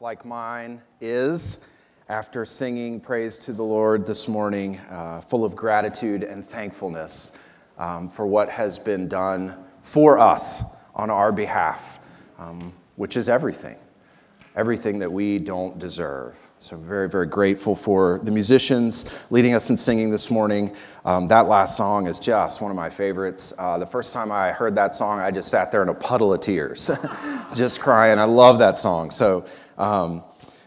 like mine is after singing praise to the Lord this morning, uh, full of gratitude and thankfulness um, for what has been done for us on our behalf, um, which is everything, everything that we don't deserve. So I'm very, very grateful for the musicians leading us in singing this morning. Um, that last song is just one of my favorites. Uh, the first time I heard that song, I just sat there in a puddle of tears, just crying. I love that song. So um,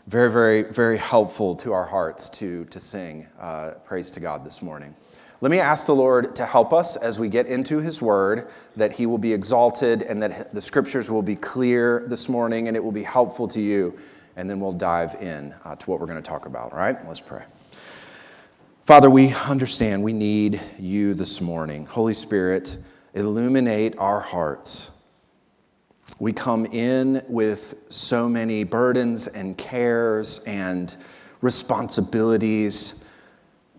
very, very, very helpful to our hearts to, to sing uh, praise to God this morning. Let me ask the Lord to help us as we get into His Word, that He will be exalted and that the Scriptures will be clear this morning and it will be helpful to you and then we'll dive in uh, to what we're going to talk about. All right, let's pray. Father, we understand we need you this morning. Holy Spirit, illuminate our hearts. We come in with so many burdens and cares and responsibilities.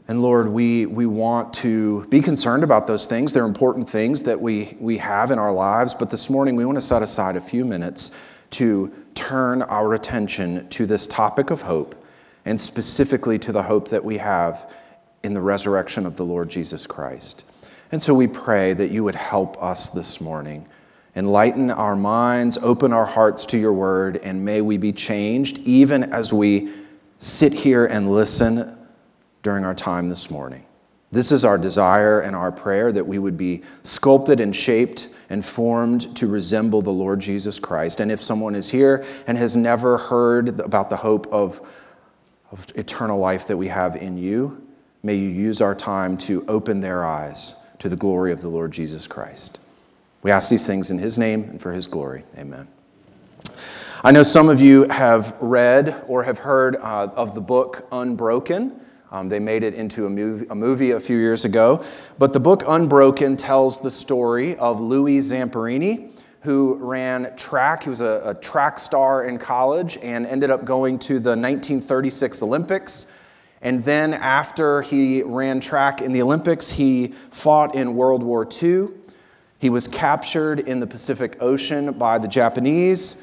And Lord, we, we want to be concerned about those things. They're important things that we, we have in our lives. But this morning, we want to set aside a few minutes to turn our attention to this topic of hope, and specifically to the hope that we have in the resurrection of the Lord Jesus Christ. And so we pray that you would help us this morning. Enlighten our minds, open our hearts to your word, and may we be changed even as we sit here and listen during our time this morning. This is our desire and our prayer that we would be sculpted and shaped and formed to resemble the Lord Jesus Christ. And if someone is here and has never heard about the hope of, of eternal life that we have in you, may you use our time to open their eyes to the glory of the Lord Jesus Christ. We ask these things in his name and for his glory. Amen. I know some of you have read or have heard uh, of the book Unbroken. Um, they made it into a movie, a movie, a few years ago. But the book Unbroken tells the story of Louis Zamperini, who ran track. He was a, a track star in college and ended up going to the 1936 Olympics. And then, after he ran track in the Olympics, he fought in World War II. He was captured in the Pacific Ocean by the Japanese.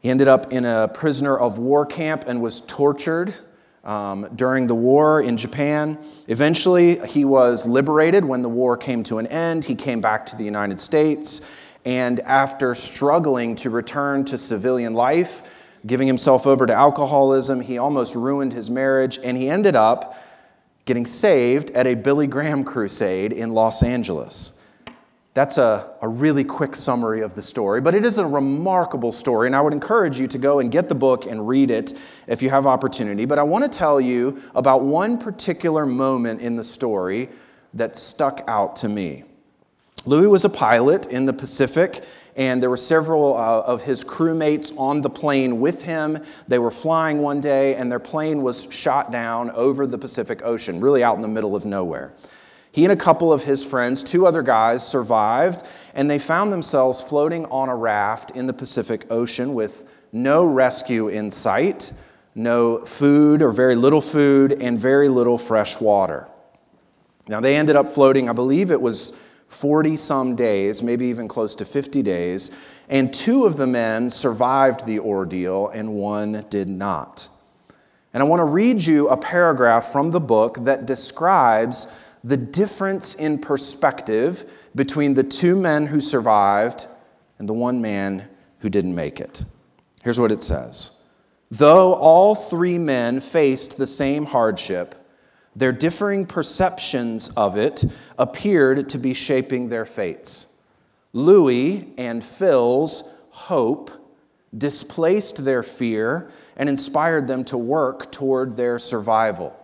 He ended up in a prisoner of war camp and was tortured um, during the war in Japan. Eventually, he was liberated when the war came to an end. He came back to the United States, and after struggling to return to civilian life, giving himself over to alcoholism, he almost ruined his marriage, and he ended up getting saved at a Billy Graham crusade in Los Angeles. That's a, a really quick summary of the story, but it is a remarkable story, and I would encourage you to go and get the book and read it if you have opportunity. But I want to tell you about one particular moment in the story that stuck out to me. Louis was a pilot in the Pacific, and there were several uh, of his crewmates on the plane with him. They were flying one day, and their plane was shot down over the Pacific Ocean, really out in the middle of nowhere. He and a couple of his friends, two other guys, survived, and they found themselves floating on a raft in the Pacific Ocean with no rescue in sight, no food or very little food, and very little fresh water. Now, they ended up floating, I believe it was 40 some days, maybe even close to 50 days, and two of the men survived the ordeal, and one did not. And I want to read you a paragraph from the book that describes the difference in perspective between the two men who survived and the one man who didn't make it. Here's what it says Though all three men faced the same hardship, their differing perceptions of it appeared to be shaping their fates. Louis and Phil's hope displaced their fear and inspired them to work toward their survival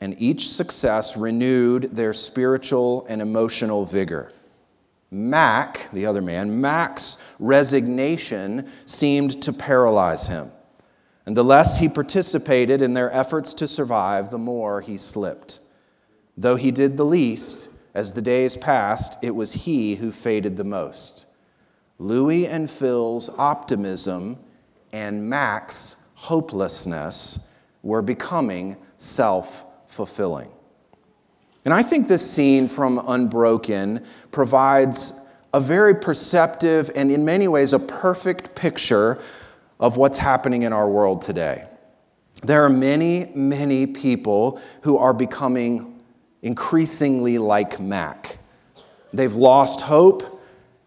and each success renewed their spiritual and emotional vigor. Mac, the other man, Mac's resignation seemed to paralyze him. And the less he participated in their efforts to survive, the more he slipped. Though he did the least, as the days passed, it was he who faded the most. Louis and Phil's optimism and Mac's hopelessness were becoming self fulfilling. And I think this scene from Unbroken provides a very perceptive and, in many ways, a perfect picture of what's happening in our world today. There are many, many people who are becoming increasingly like Mac. They've lost hope,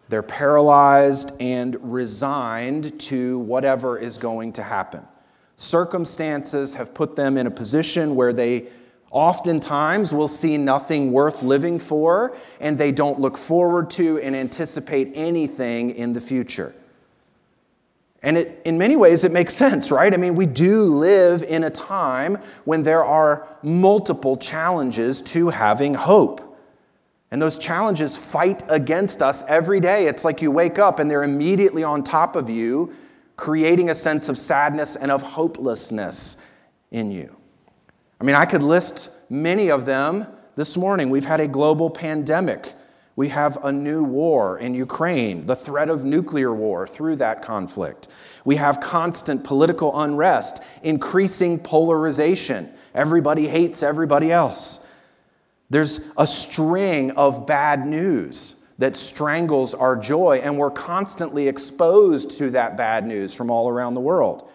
they're paralyzed and resigned to whatever is going to happen. Circumstances have put them in a position where they oftentimes we'll see nothing worth living for, and they don't look forward to and anticipate anything in the future. And it, in many ways, it makes sense, right? I mean, we do live in a time when there are multiple challenges to having hope. And those challenges fight against us every day. It's like you wake up and they're immediately on top of you, creating a sense of sadness and of hopelessness in you. I mean, I could list many of them this morning. We've had a global pandemic. We have a new war in Ukraine, the threat of nuclear war through that conflict. We have constant political unrest, increasing polarization. Everybody hates everybody else. There's a string of bad news that strangles our joy, and we're constantly exposed to that bad news from all around the world.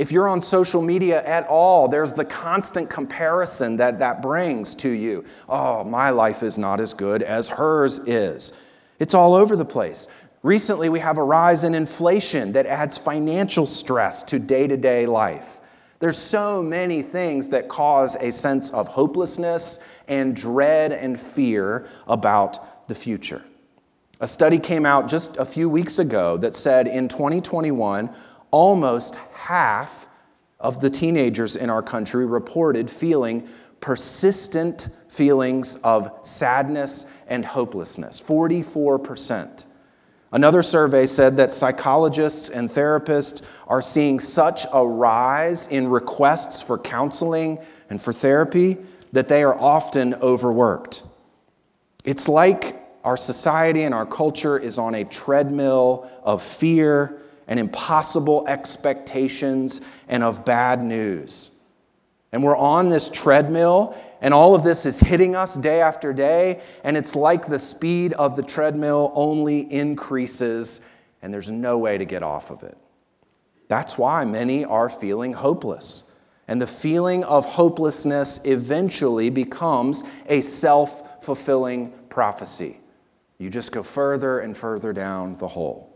If you're on social media at all, there's the constant comparison that that brings to you. Oh, my life is not as good as hers is. It's all over the place. Recently, we have a rise in inflation that adds financial stress to day to day life. There's so many things that cause a sense of hopelessness and dread and fear about the future. A study came out just a few weeks ago that said in 2021, almost half of the teenagers in our country reported feeling persistent feelings of sadness and hopelessness 44%. Another survey said that psychologists and therapists are seeing such a rise in requests for counseling and for therapy that they are often overworked. It's like our society and our culture is on a treadmill of fear and impossible expectations and of bad news. And we're on this treadmill, and all of this is hitting us day after day, and it's like the speed of the treadmill only increases, and there's no way to get off of it. That's why many are feeling hopeless. And the feeling of hopelessness eventually becomes a self fulfilling prophecy. You just go further and further down the hole.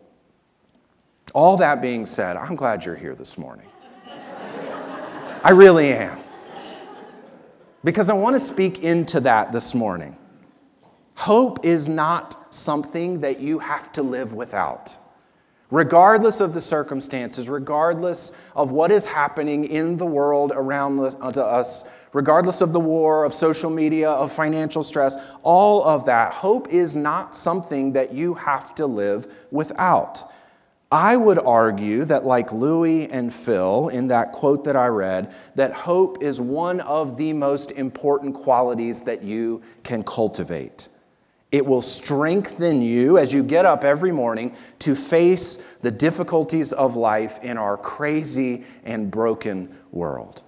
All that being said, I'm glad you're here this morning. I really am. Because I want to speak into that this morning. Hope is not something that you have to live without. Regardless of the circumstances, regardless of what is happening in the world around us, regardless of the war, of social media, of financial stress, all of that, hope is not something that you have to live without. I would argue that, like Louis and Phil in that quote that I read, that hope is one of the most important qualities that you can cultivate. It will strengthen you as you get up every morning to face the difficulties of life in our crazy and broken world.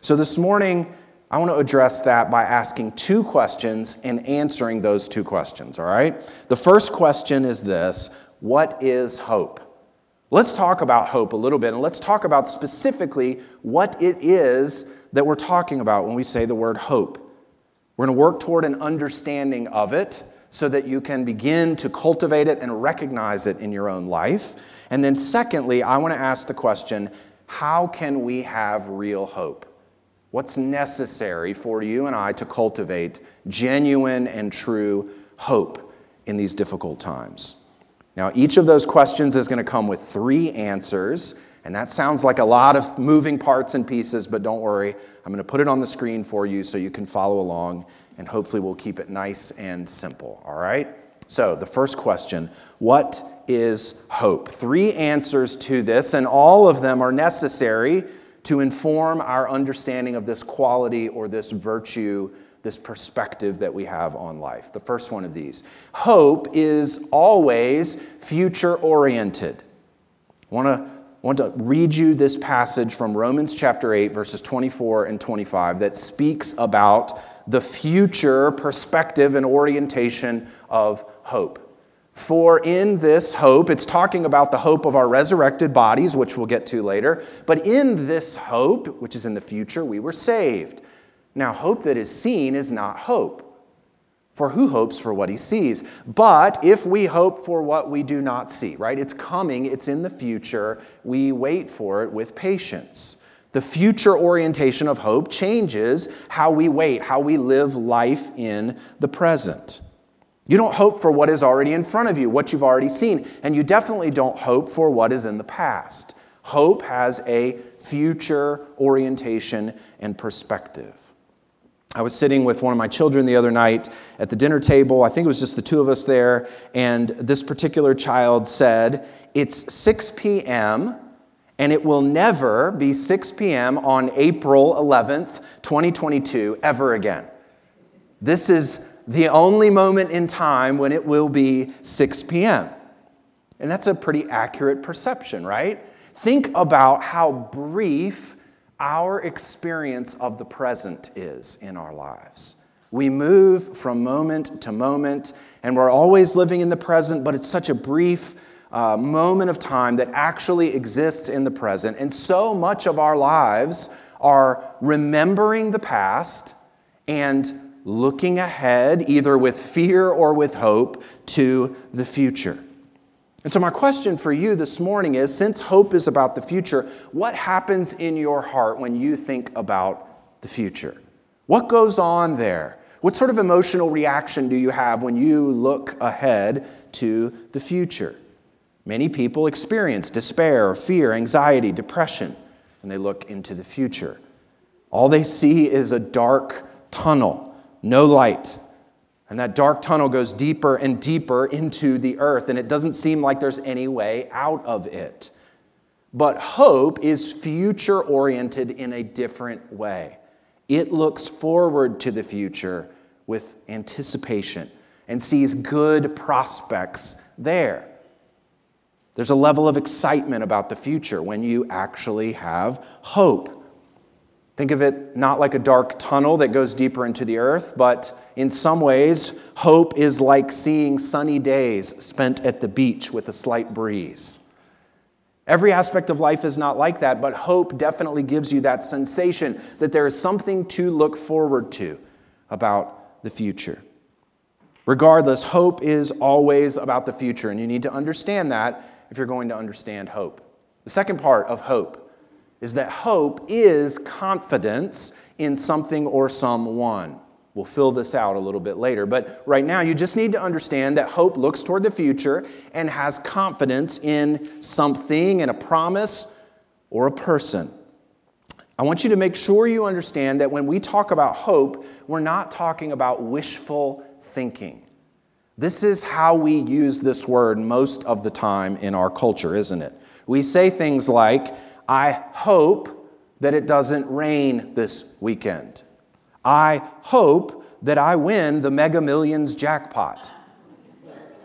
So, this morning, I want to address that by asking two questions and answering those two questions, all right? The first question is this what is hope? Let's talk about hope a little bit, and let's talk about specifically what it is that we're talking about when we say the word hope. We're going to work toward an understanding of it so that you can begin to cultivate it and recognize it in your own life. And then, secondly, I want to ask the question how can we have real hope? What's necessary for you and I to cultivate genuine and true hope in these difficult times? Now, each of those questions is going to come with three answers, and that sounds like a lot of moving parts and pieces, but don't worry. I'm going to put it on the screen for you so you can follow along, and hopefully, we'll keep it nice and simple. All right? So, the first question What is hope? Three answers to this, and all of them are necessary to inform our understanding of this quality or this virtue this perspective that we have on life. The first one of these hope is always future oriented. I want to want to read you this passage from Romans chapter 8, verses 24 and 25, that speaks about the future perspective and orientation of hope. For in this hope, it's talking about the hope of our resurrected bodies, which we'll get to later, but in this hope, which is in the future, we were saved. Now, hope that is seen is not hope. For who hopes for what he sees? But if we hope for what we do not see, right? It's coming, it's in the future, we wait for it with patience. The future orientation of hope changes how we wait, how we live life in the present. You don't hope for what is already in front of you, what you've already seen, and you definitely don't hope for what is in the past. Hope has a future orientation and perspective. I was sitting with one of my children the other night at the dinner table. I think it was just the two of us there. And this particular child said, It's 6 p.m., and it will never be 6 p.m. on April 11th, 2022, ever again. This is the only moment in time when it will be 6 p.m. And that's a pretty accurate perception, right? Think about how brief our experience of the present is in our lives. We move from moment to moment, and we're always living in the present, but it's such a brief uh, moment of time that actually exists in the present. And so much of our lives are remembering the past and looking ahead, either with fear or with hope, to the future. And so, my question for you this morning is since hope is about the future, what happens in your heart when you think about the future? What goes on there? What sort of emotional reaction do you have when you look ahead to the future? Many people experience despair, fear, anxiety, depression when they look into the future. All they see is a dark tunnel, no light. And that dark tunnel goes deeper and deeper into the earth, and it doesn't seem like there's any way out of it. But hope is future oriented in a different way. It looks forward to the future with anticipation and sees good prospects there. There's a level of excitement about the future when you actually have hope. Think of it not like a dark tunnel that goes deeper into the earth, but in some ways, hope is like seeing sunny days spent at the beach with a slight breeze. Every aspect of life is not like that, but hope definitely gives you that sensation that there is something to look forward to about the future. Regardless, hope is always about the future, and you need to understand that if you're going to understand hope. The second part of hope is that hope is confidence in something or someone. We'll fill this out a little bit later, but right now you just need to understand that hope looks toward the future and has confidence in something and a promise or a person. I want you to make sure you understand that when we talk about hope, we're not talking about wishful thinking. This is how we use this word most of the time in our culture, isn't it? We say things like, I hope that it doesn't rain this weekend. I hope that I win the mega millions jackpot.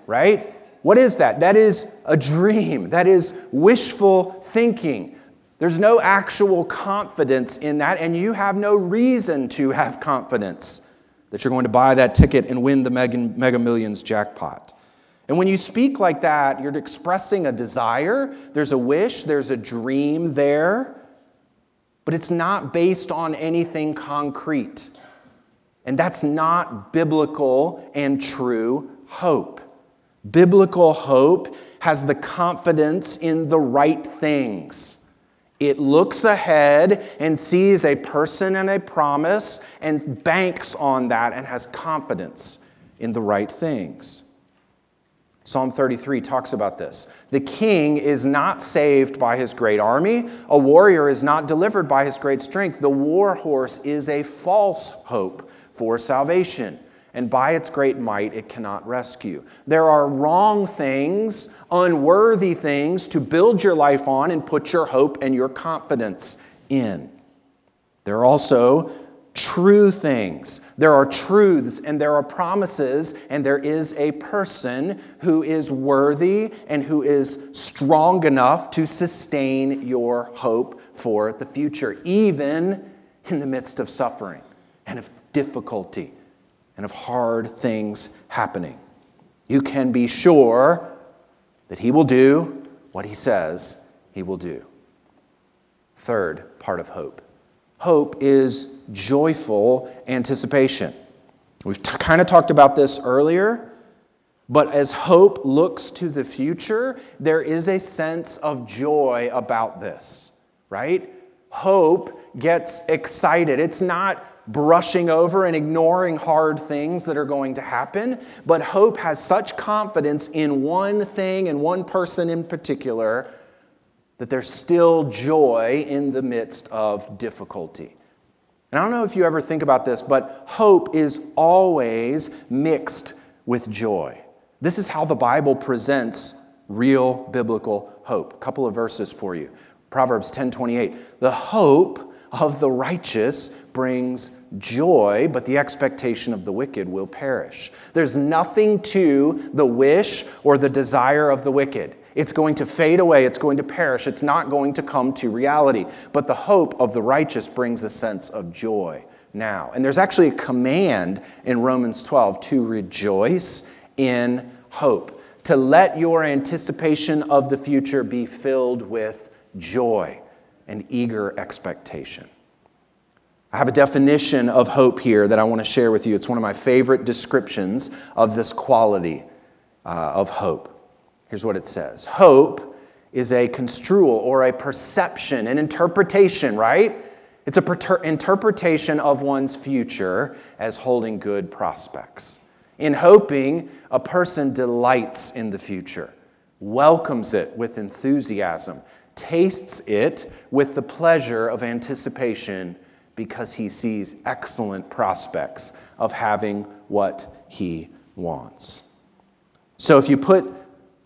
Right? What is that? That is a dream. That is wishful thinking. There's no actual confidence in that, and you have no reason to have confidence that you're going to buy that ticket and win the mega, mega millions jackpot. And when you speak like that, you're expressing a desire, there's a wish, there's a dream there, but it's not based on anything concrete. And that's not biblical and true hope. Biblical hope has the confidence in the right things. It looks ahead and sees a person and a promise and banks on that and has confidence in the right things. Psalm 33 talks about this. The king is not saved by his great army. A warrior is not delivered by his great strength. The war horse is a false hope for salvation, and by its great might it cannot rescue. There are wrong things, unworthy things to build your life on and put your hope and your confidence in. There are also true things. There are truths and there are promises, and there is a person who is worthy and who is strong enough to sustain your hope for the future, even in the midst of suffering and of difficulty and of hard things happening. You can be sure that He will do what He says He will do. Third part of hope hope is joyful anticipation. We've t- kind of talked about this earlier, but as hope looks to the future, there is a sense of joy about this, right? Hope gets excited. It's not brushing over and ignoring hard things that are going to happen, but hope has such confidence in one thing and one person in particular that there's still joy in the midst of difficulty. And I don't know if you ever think about this, but hope is always mixed with joy. This is how the Bible presents real biblical hope. A couple of verses for you. Proverbs 10:28. The hope of the righteous brings joy, but the expectation of the wicked will perish. There's nothing to the wish or the desire of the wicked. It's going to fade away, it's going to perish, it's not going to come to reality. But the hope of the righteous brings a sense of joy now. And there's actually a command in Romans 12 to rejoice in hope, to let your anticipation of the future be filled with joy and eager expectation. I have a definition of hope here that I want to share with you. It's one of my favorite descriptions of this quality uh, of hope. Here's what it says Hope is a construal or a perception, an interpretation, right? It's an interpretation of one's future as holding good prospects. In hoping, a person delights in the future, welcomes it with enthusiasm, tastes it with the pleasure of anticipation because he sees excellent prospects of having what he wants. So, if you put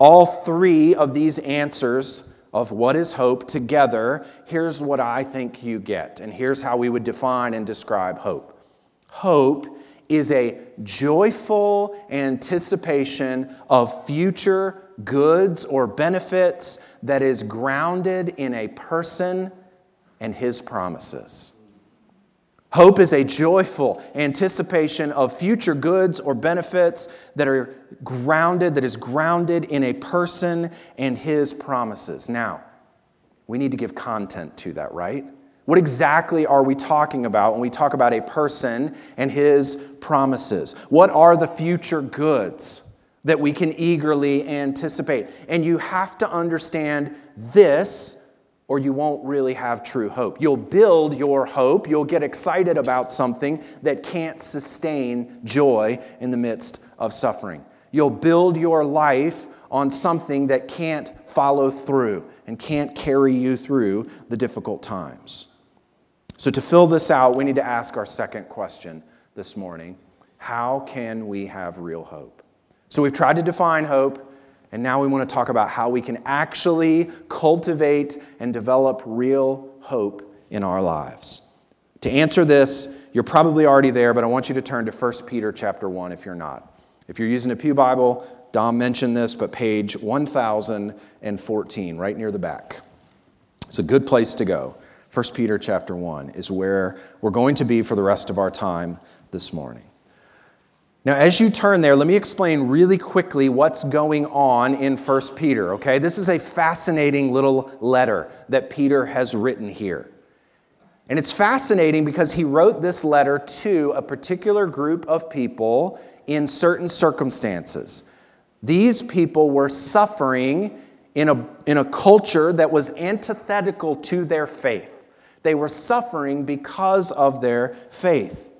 all three of these answers of what is hope together, here's what I think you get. And here's how we would define and describe hope hope is a joyful anticipation of future goods or benefits that is grounded in a person and his promises. Hope is a joyful anticipation of future goods or benefits that are grounded, that is grounded in a person and his promises. Now, we need to give content to that, right? What exactly are we talking about when we talk about a person and his promises? What are the future goods that we can eagerly anticipate? And you have to understand this or you won't really have true hope. You'll build your hope, you'll get excited about something that can't sustain joy in the midst of suffering. You'll build your life on something that can't follow through and can't carry you through the difficult times. So, to fill this out, we need to ask our second question this morning How can we have real hope? So, we've tried to define hope. And now we want to talk about how we can actually cultivate and develop real hope in our lives. To answer this, you're probably already there, but I want you to turn to 1 Peter chapter 1 if you're not. If you're using a Pew Bible, Dom mentioned this, but page 1014, right near the back. It's a good place to go. 1 Peter chapter 1 is where we're going to be for the rest of our time this morning. Now, as you turn there, let me explain really quickly what's going on in 1 Peter, okay? This is a fascinating little letter that Peter has written here. And it's fascinating because he wrote this letter to a particular group of people in certain circumstances. These people were suffering in a, in a culture that was antithetical to their faith. They were suffering because of their faith.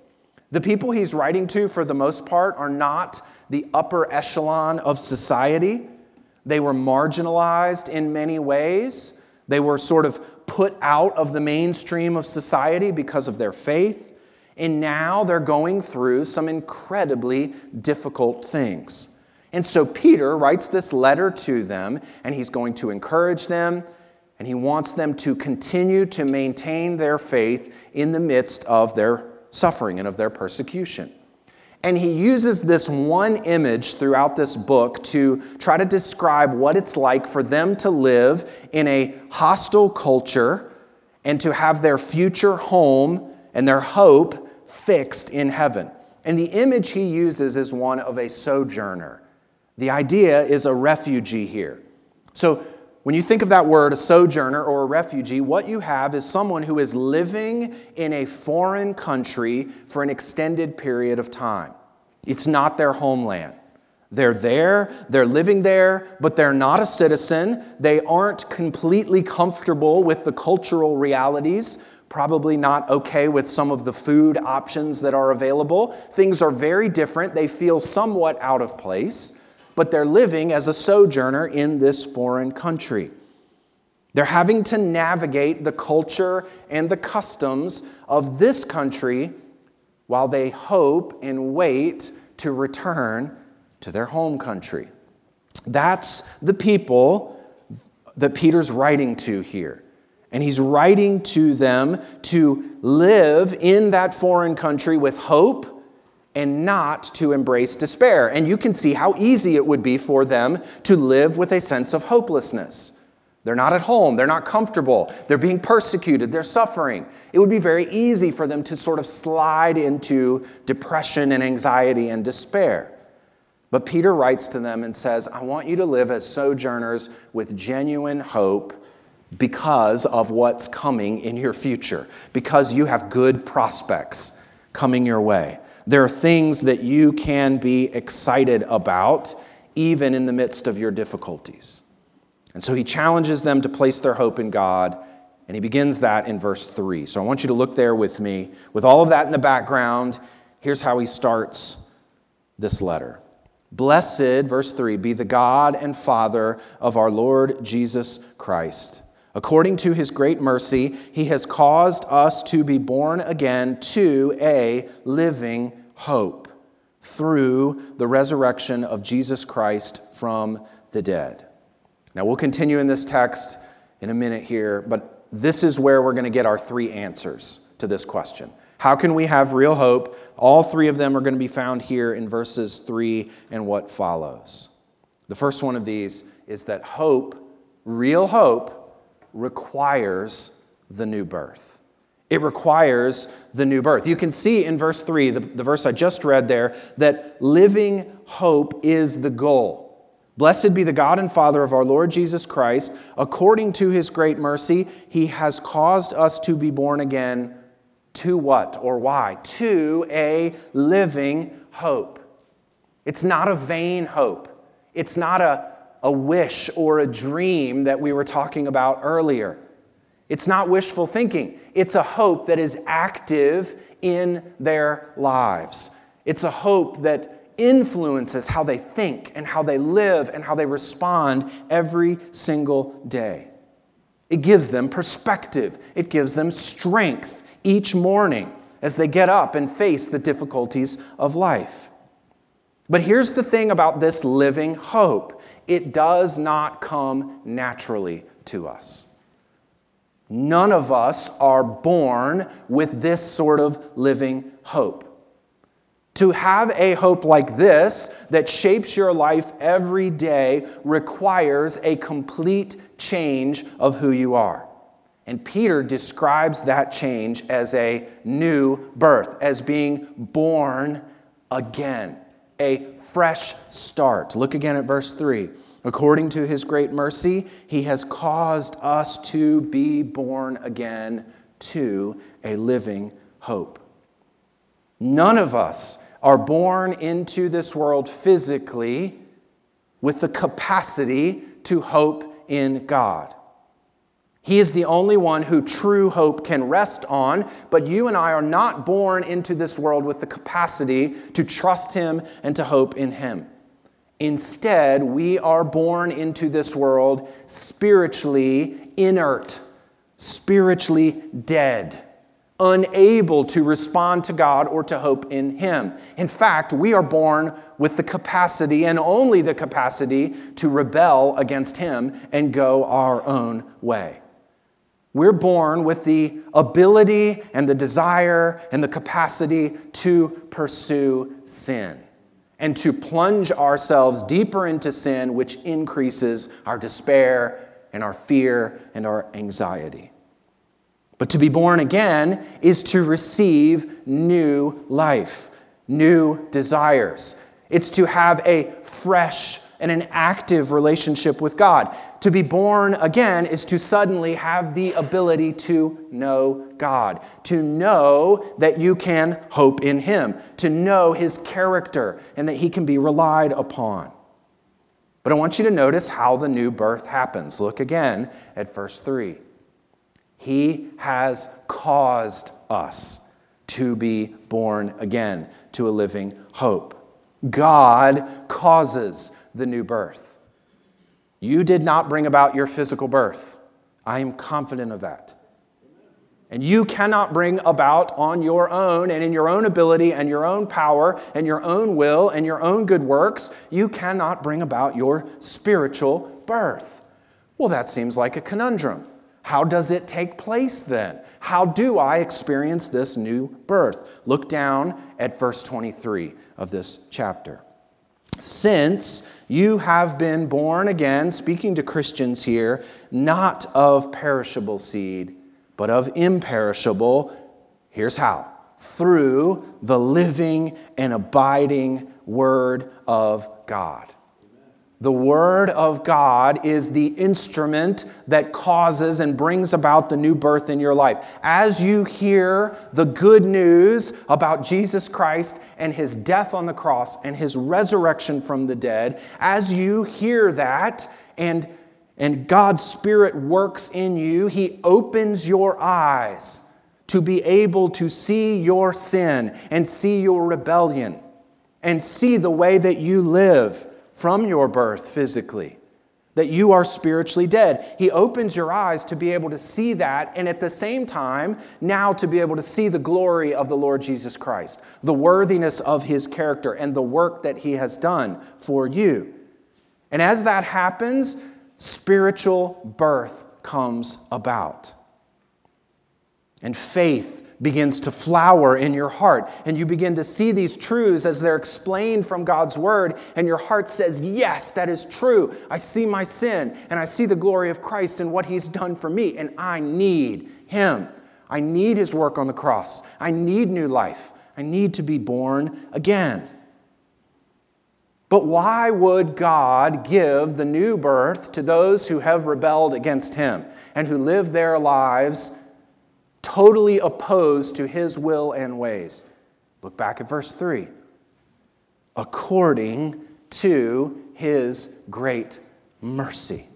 The people he's writing to, for the most part, are not the upper echelon of society. They were marginalized in many ways. They were sort of put out of the mainstream of society because of their faith. And now they're going through some incredibly difficult things. And so Peter writes this letter to them, and he's going to encourage them, and he wants them to continue to maintain their faith in the midst of their suffering and of their persecution. And he uses this one image throughout this book to try to describe what it's like for them to live in a hostile culture and to have their future home and their hope fixed in heaven. And the image he uses is one of a sojourner, The idea is a refugee here. So, when you think of that word, a sojourner or a refugee, what you have is someone who is living in a foreign country for an extended period of time. It's not their homeland. They're there, they're living there, but they're not a citizen. They aren't completely comfortable with the cultural realities, probably not okay with some of the food options that are available. Things are very different. They feel somewhat out of place, but they're living as a sojourner in this foreign country. They're having to navigate the culture and the customs of this country while they hope and wait to return to their home country. That's the people that Peter's writing to here. And he's writing to them to live in that foreign country with hope and not to embrace despair. And you can see how easy it would be for them to live with a sense of hopelessness. They're not at home, they're not comfortable, they're being persecuted, they're suffering. It would be very easy for them to sort of slide into depression and anxiety and despair. But Peter writes to them and says, I want you to live as sojourners with genuine hope because of what's coming in your future, because you have good prospects coming your way. There are things that you can be excited about, even in the midst of your difficulties. And so he challenges them to place their hope in God, and he begins that in verse 3. So I want you to look there with me. With all of that in the background, here's how he starts this letter. Blessed, verse 3, be the God and Father of our Lord Jesus Christ. According to his great mercy, he has caused us to be born again to a living hope through the resurrection of Jesus Christ from the dead. Now, we'll continue in this text in a minute here, but this is where we're going to get our three answers to this question. How can we have real hope? All three of them are going to be found here in verses 3 and what follows. The first one of these is that hope, real hope, requires the new birth. It requires the new birth. You can see in verse 3, the, the verse I just read there, that living hope is the goal. Blessed be the God and Father of our Lord Jesus Christ. According to his great mercy, he has caused us to be born again to what or why? To a living hope. It's not a vain hope. It's not a, a wish or a dream that we were talking about earlier. It's not wishful thinking. It's a hope that is active in their lives. It's a hope that influences how they think and how they live and how they respond every single day. It gives them perspective, it gives them strength, each morning as they get up and face the difficulties of life. But here's the thing about this living hope it does not come naturally to us. None of us are born with this sort of living hope. To have a hope like this that shapes your life every day requires a complete change of who you are. And Peter describes that change as a new birth, as being born again, a fresh start. Look again at verse 3. According to his great mercy, he has caused us to be born again to a living hope. None of us are born into this world physically with the capacity to hope in God. He is the only one who true hope can rest on, but you and I are not born into this world with the capacity to trust Him and to hope in Him. Instead, we are born into this world spiritually inert, spiritually dead, unable to respond to God or to hope in Him. In fact, we are born with the capacity and only the capacity to rebel against Him and go our own way. We're born with the ability and the desire and the capacity to pursue sin and to plunge ourselves deeper into sin, which increases our despair and our fear and our anxiety. But to be born again is to receive new life, new desires. It's to have a fresh and an active relationship with God. To be born again is to suddenly have the ability to know God, to know that you can hope in Him, to know His character, and that He can be relied upon. But I want you to notice how the new birth happens. Look again at verse 3. He has caused us to be born again to a living hope. God causes the new birth. You did not bring about your physical birth. I am confident of that. And you cannot bring about on your own and in your own ability and your own power and your own will and your own good works, you cannot bring about your spiritual birth. Well, that seems like a conundrum. How does it take place then? How do I experience this new birth? Look down at verse 23 of this chapter. Since you have been born again, speaking to Christians here, not of perishable seed, but of imperishable, here's how through the living and abiding Word of God. The Word of God is the instrument that causes and brings about the new birth in your life. As you hear the good news about Jesus Christ and His death on the cross and His resurrection from the dead, as you hear that and, and God's Spirit works in you, He opens your eyes to be able to see your sin and see your rebellion and see the way that you live from your birth physically, that you are spiritually dead. He opens your eyes to be able to see that, and at the same time, now to be able to see the glory of the Lord Jesus Christ, the worthiness of his character, and the work that he has done for you. And as that happens, spiritual birth comes about. And faith begins to flower in your heart. And you begin to see these truths as they're explained from God's word. And your heart says, Yes, that is true. I see my sin and I see the glory of Christ and what he's done for me. And I need him. I need his work on the cross. I need new life. I need to be born again. But why would God give the new birth to those who have rebelled against him and who live their lives? Totally opposed to his will and ways. Look back at verse 3. According to his great mercy.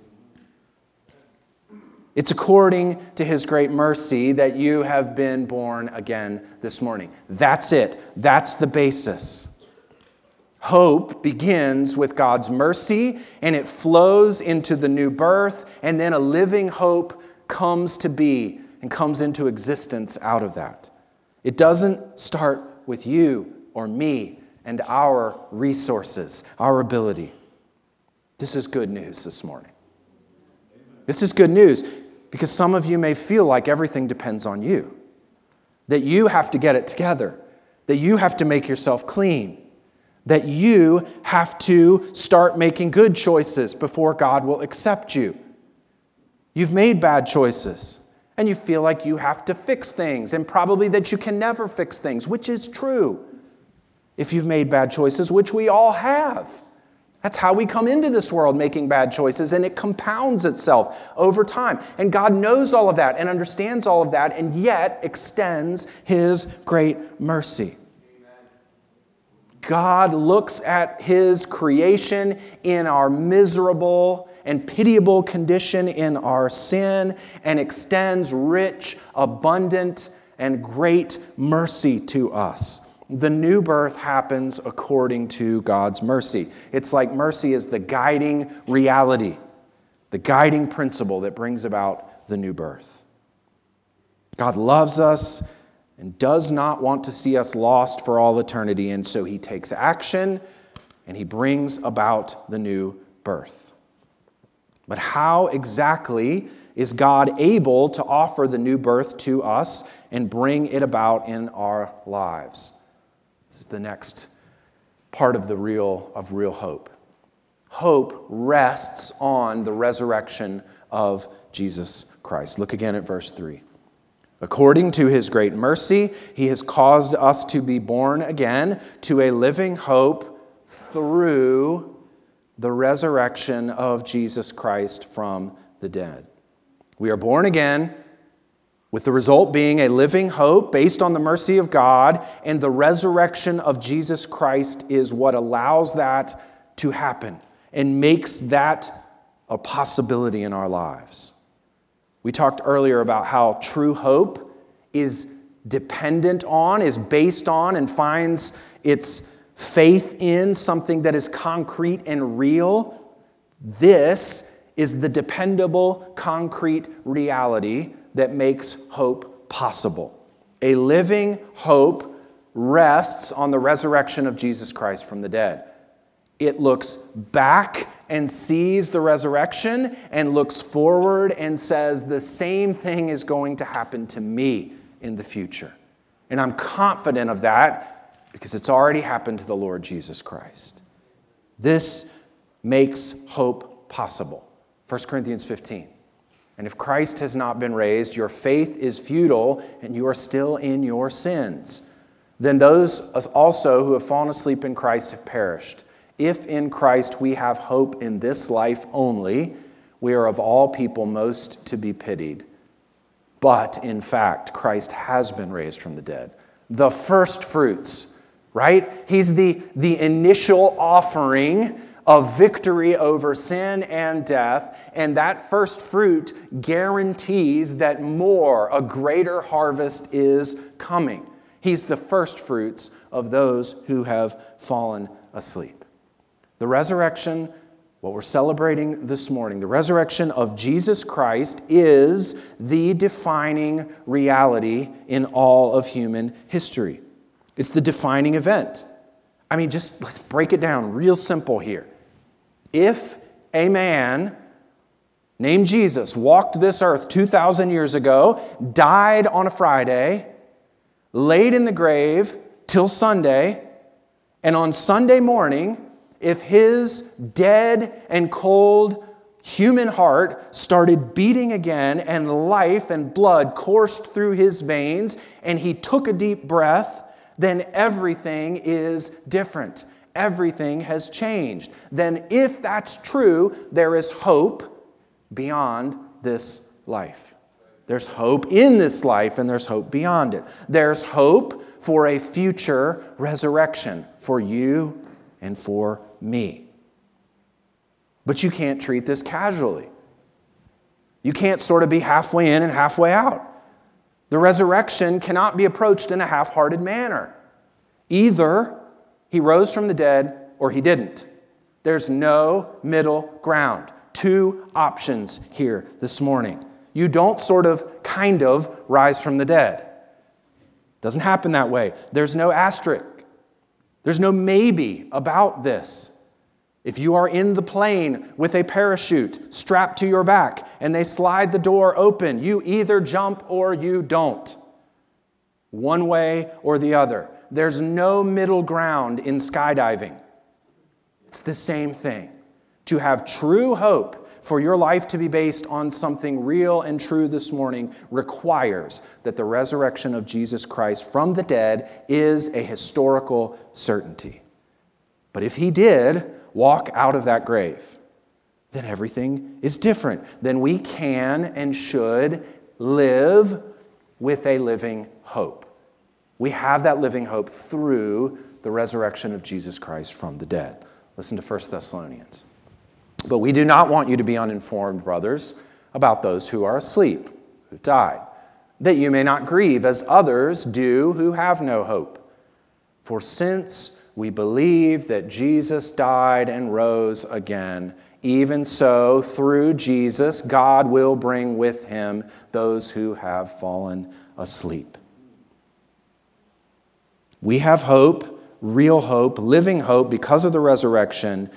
It's according to his great mercy that you have been born again this morning. That's it. That's the basis. Hope begins with God's mercy and it flows into the new birth, and then a living hope comes to be and comes into existence out of that. It doesn't start with you or me and our resources, our ability. This is good news this morning. This is good news because some of you may feel like everything depends on you, that you have to get it together, that you have to make yourself clean, that you have to start making good choices before God will accept you. You've made bad choices and you feel like you have to fix things and probably that you can never fix things, which is true if you've made bad choices, which we all have. That's how we come into this world making bad choices, and it compounds itself over time. And God knows all of that and understands all of that, and yet extends His great mercy. God looks at His creation in our miserable and pitiable condition in our sin and extends rich, abundant, and great mercy to us. The new birth happens according to God's mercy. It's like mercy is the guiding reality, the guiding principle that brings about the new birth. God loves us and does not want to see us lost for all eternity, and so he takes action and he brings about the new birth. But how exactly is God able to offer the new birth to us and bring it about in our lives? This is the next part of the real of real hope. Hope rests on the resurrection of Jesus Christ. Look again at verse 3. According to his great mercy, he has caused us to be born again to a living hope through the resurrection of Jesus Christ from the dead. We are born again, with the result being a living hope based on the mercy of God, and the resurrection of Jesus Christ is what allows that to happen and makes that a possibility in our lives. We talked earlier about how true hope is dependent on, is based on, and finds its faith in something that is concrete and real. This is the dependable, concrete reality that makes hope possible. A living hope rests on the resurrection of Jesus Christ from the dead. It looks back and sees the resurrection and looks forward and says, The same thing is going to happen to me in the future. And I'm confident of that because it's already happened to the Lord Jesus Christ. This makes hope possible. 1 Corinthians 15. And if Christ has not been raised, your faith is futile and you are still in your sins. Then those also who have fallen asleep in Christ have perished. If in Christ we have hope in this life only, we are of all people most to be pitied. But in fact, Christ has been raised from the dead. The first fruits, right? He's the, the initial offering of victory over sin and death. And that first fruit guarantees that more, a greater harvest is coming. He's the first fruits of those who have fallen asleep. The resurrection what we're celebrating this morning, the resurrection of Jesus Christ, is the defining reality in all of human history. It's the defining event. I mean, just let's break it down real simple here. If a man named Jesus walked this earth 2,000 years ago, died on a Friday, laid in the grave till Sunday, and on Sunday morning, if his dead and cold human heart started beating again and life and blood coursed through his veins and he took a deep breath, then everything is different. Everything has changed. Then, if that's true, there is hope beyond this life. There's hope in this life and there's hope beyond it. There's hope for a future resurrection for you and for me. But you can't treat this casually. You can't sort of be halfway in and halfway out. The resurrection cannot be approached in a half hearted manner. Either he rose from the dead or he didn't. There's no middle ground. Two options here this morning. You don't sort of, kind of rise from the dead. Doesn't happen that way. There's no asterisk. There's no maybe about this. If you are in the plane with a parachute strapped to your back and they slide the door open, you either jump or you don't. One way or the other. There's no middle ground in skydiving. It's the same thing. To have true hope for your life to be based on something real and true this morning requires that the resurrection of Jesus Christ from the dead is a historical certainty. But if he did walk out of that grave, then everything is different. Then we can and should live with a living hope. We have that living hope through the resurrection of Jesus Christ from the dead. Listen to 1 Thessalonians. But we do not want you to be uninformed, brothers, about those who are asleep, who've died, that you may not grieve as others do who have no hope. For since we believe that Jesus died and rose again, even so, through Jesus, God will bring with him those who have fallen asleep. We have hope, real hope, living hope because of the resurrection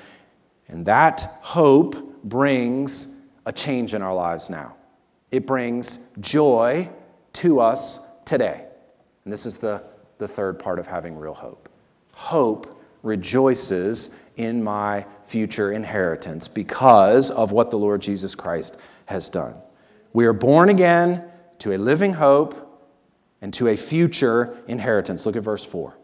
and that hope brings a change in our lives now. It brings joy to us today. And this is the, the third part of having real hope. Hope rejoices in my future inheritance because of what the Lord Jesus Christ has done. We are born again to a living hope and to a future inheritance. Look at verse 4.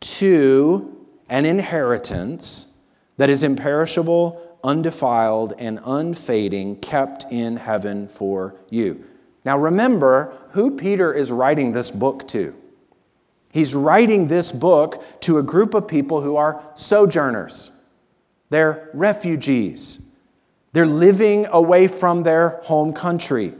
To an inheritance that is imperishable, undefiled, and unfading, kept in heaven for you. Now remember who Peter is writing this book to. He's writing this book to a group of people who are sojourners. They're refugees. They're living away from their home country.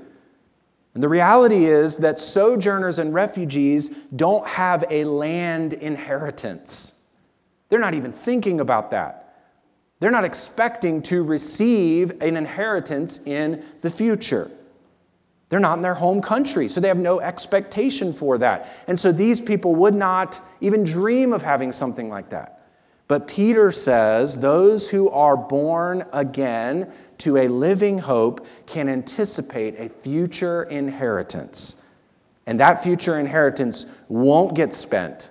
And the reality is that sojourners and refugees don't have a land inheritance. They're not even thinking about that. They're not expecting to receive an inheritance in the future. They're not in their home country, so they have no expectation for that. And so these people would not even dream of having something like that. But Peter says those who are born again to a living hope can anticipate a future inheritance. And that future inheritance won't get spent.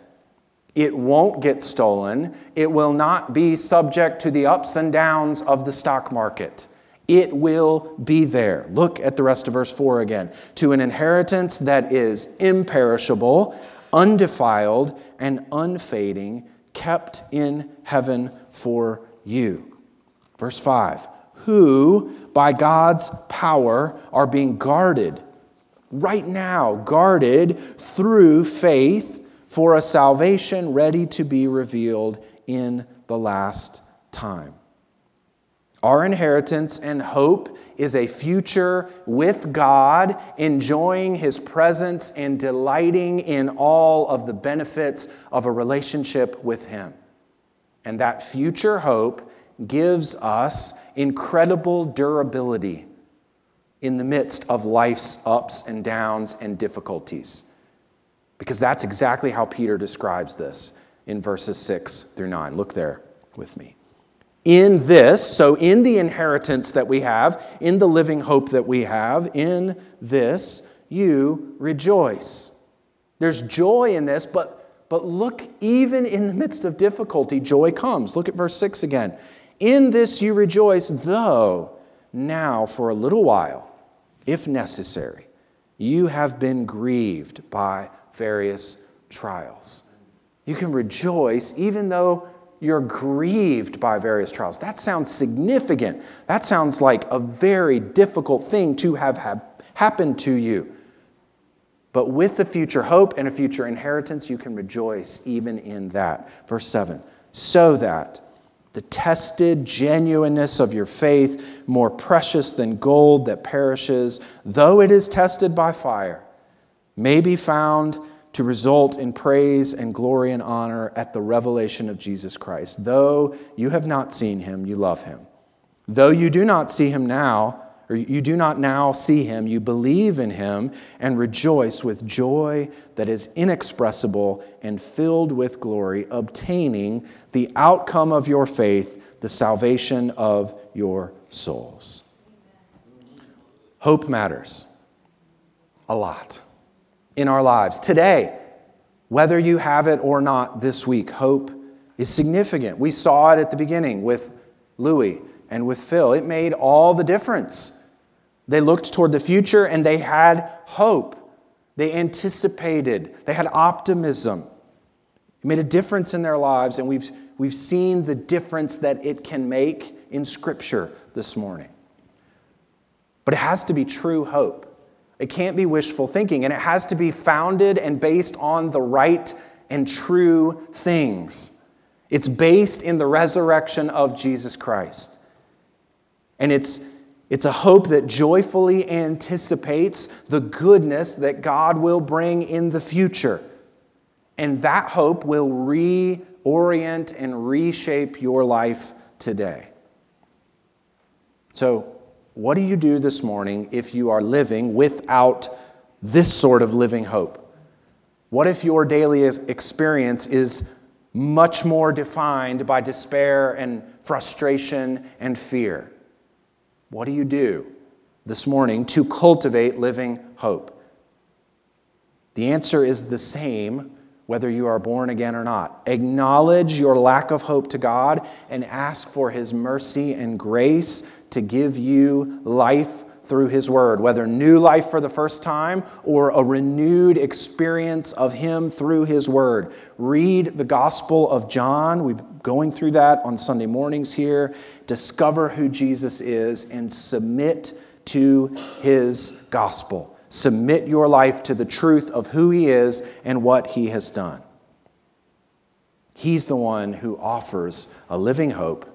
It won't get stolen. It will not be subject to the ups and downs of the stock market. It will be there. Look at the rest of verse 4 again. To an inheritance that is imperishable, undefiled, and unfading kept in heaven for you. Verse 5 Who, by God's power, are being guarded right now, guarded through faith for a salvation ready to be revealed in the last time. Our inheritance and hope is a future with God, enjoying His presence and delighting in all of the benefits of a relationship with Him. And that future hope gives us incredible durability in the midst of life's ups and downs and difficulties. Because that's exactly how Peter describes this in verses 6 through 9. Look there with me in this, so in the inheritance that we have, in the living hope that we have, in this, you rejoice. There's joy in this, but, but look, even in the midst of difficulty, joy comes. Look at verse 6 again. In this you rejoice, though now for a little while, if necessary, you have been grieved by various trials. You can rejoice even though you're grieved by various trials. That sounds significant. That sounds like a very difficult thing to have happened to you. But with the future hope and a future inheritance, you can rejoice even in that. Verse 7 so that the tested genuineness of your faith, more precious than gold that perishes, though it is tested by fire, may be found to result in praise and glory and honor at the revelation of Jesus Christ. Though you have not seen him, you love him. Though you do not see him now, or you do not now see him, you believe in him and rejoice with joy that is inexpressible and filled with glory, obtaining the outcome of your faith, the salvation of your souls. Hope matters a lot in our lives. Today, whether you have it or not this week, hope is significant. We saw it at the beginning with Louis and with Phil. It made all the difference. They looked toward the future and they had hope. They anticipated, they had optimism. It made a difference in their lives, and we've, we've seen the difference that it can make in Scripture this morning. But it has to be true hope. It can't be wishful thinking, and it has to be founded and based on the right and true things. It's based in the resurrection of Jesus Christ. And it's, it's a hope that joyfully anticipates the goodness that God will bring in the future. And that hope will reorient and reshape your life today. So, what do you do this morning if you are living without this sort of living hope? What if your daily experience is much more defined by despair and frustration and fear? What do you do this morning to cultivate living hope? The answer is the same whether you are born again or not. Acknowledge your lack of hope to God and ask for His mercy and grace to give you life through His Word, whether new life for the first time or a renewed experience of Him through His Word. Read the Gospel of John. We're going through that on Sunday mornings here. Discover who Jesus is and submit to His gospel. Submit your life to the truth of who He is and what He has done. He's the one who offers a living hope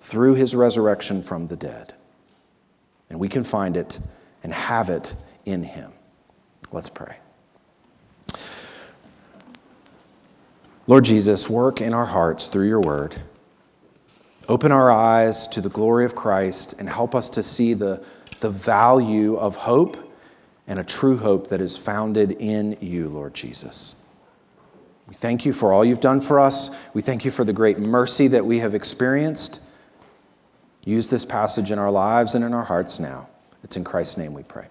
through His resurrection from the dead. And we can find it and have it in Him. Let's pray. Lord Jesus, work in our hearts through your word. Open our eyes to the glory of Christ and help us to see the, the value of hope and a true hope that is founded in you, Lord Jesus. We thank you for all you've done for us. We thank you for the great mercy that we have experienced. Use this passage in our lives and in our hearts now. It's in Christ's name we pray.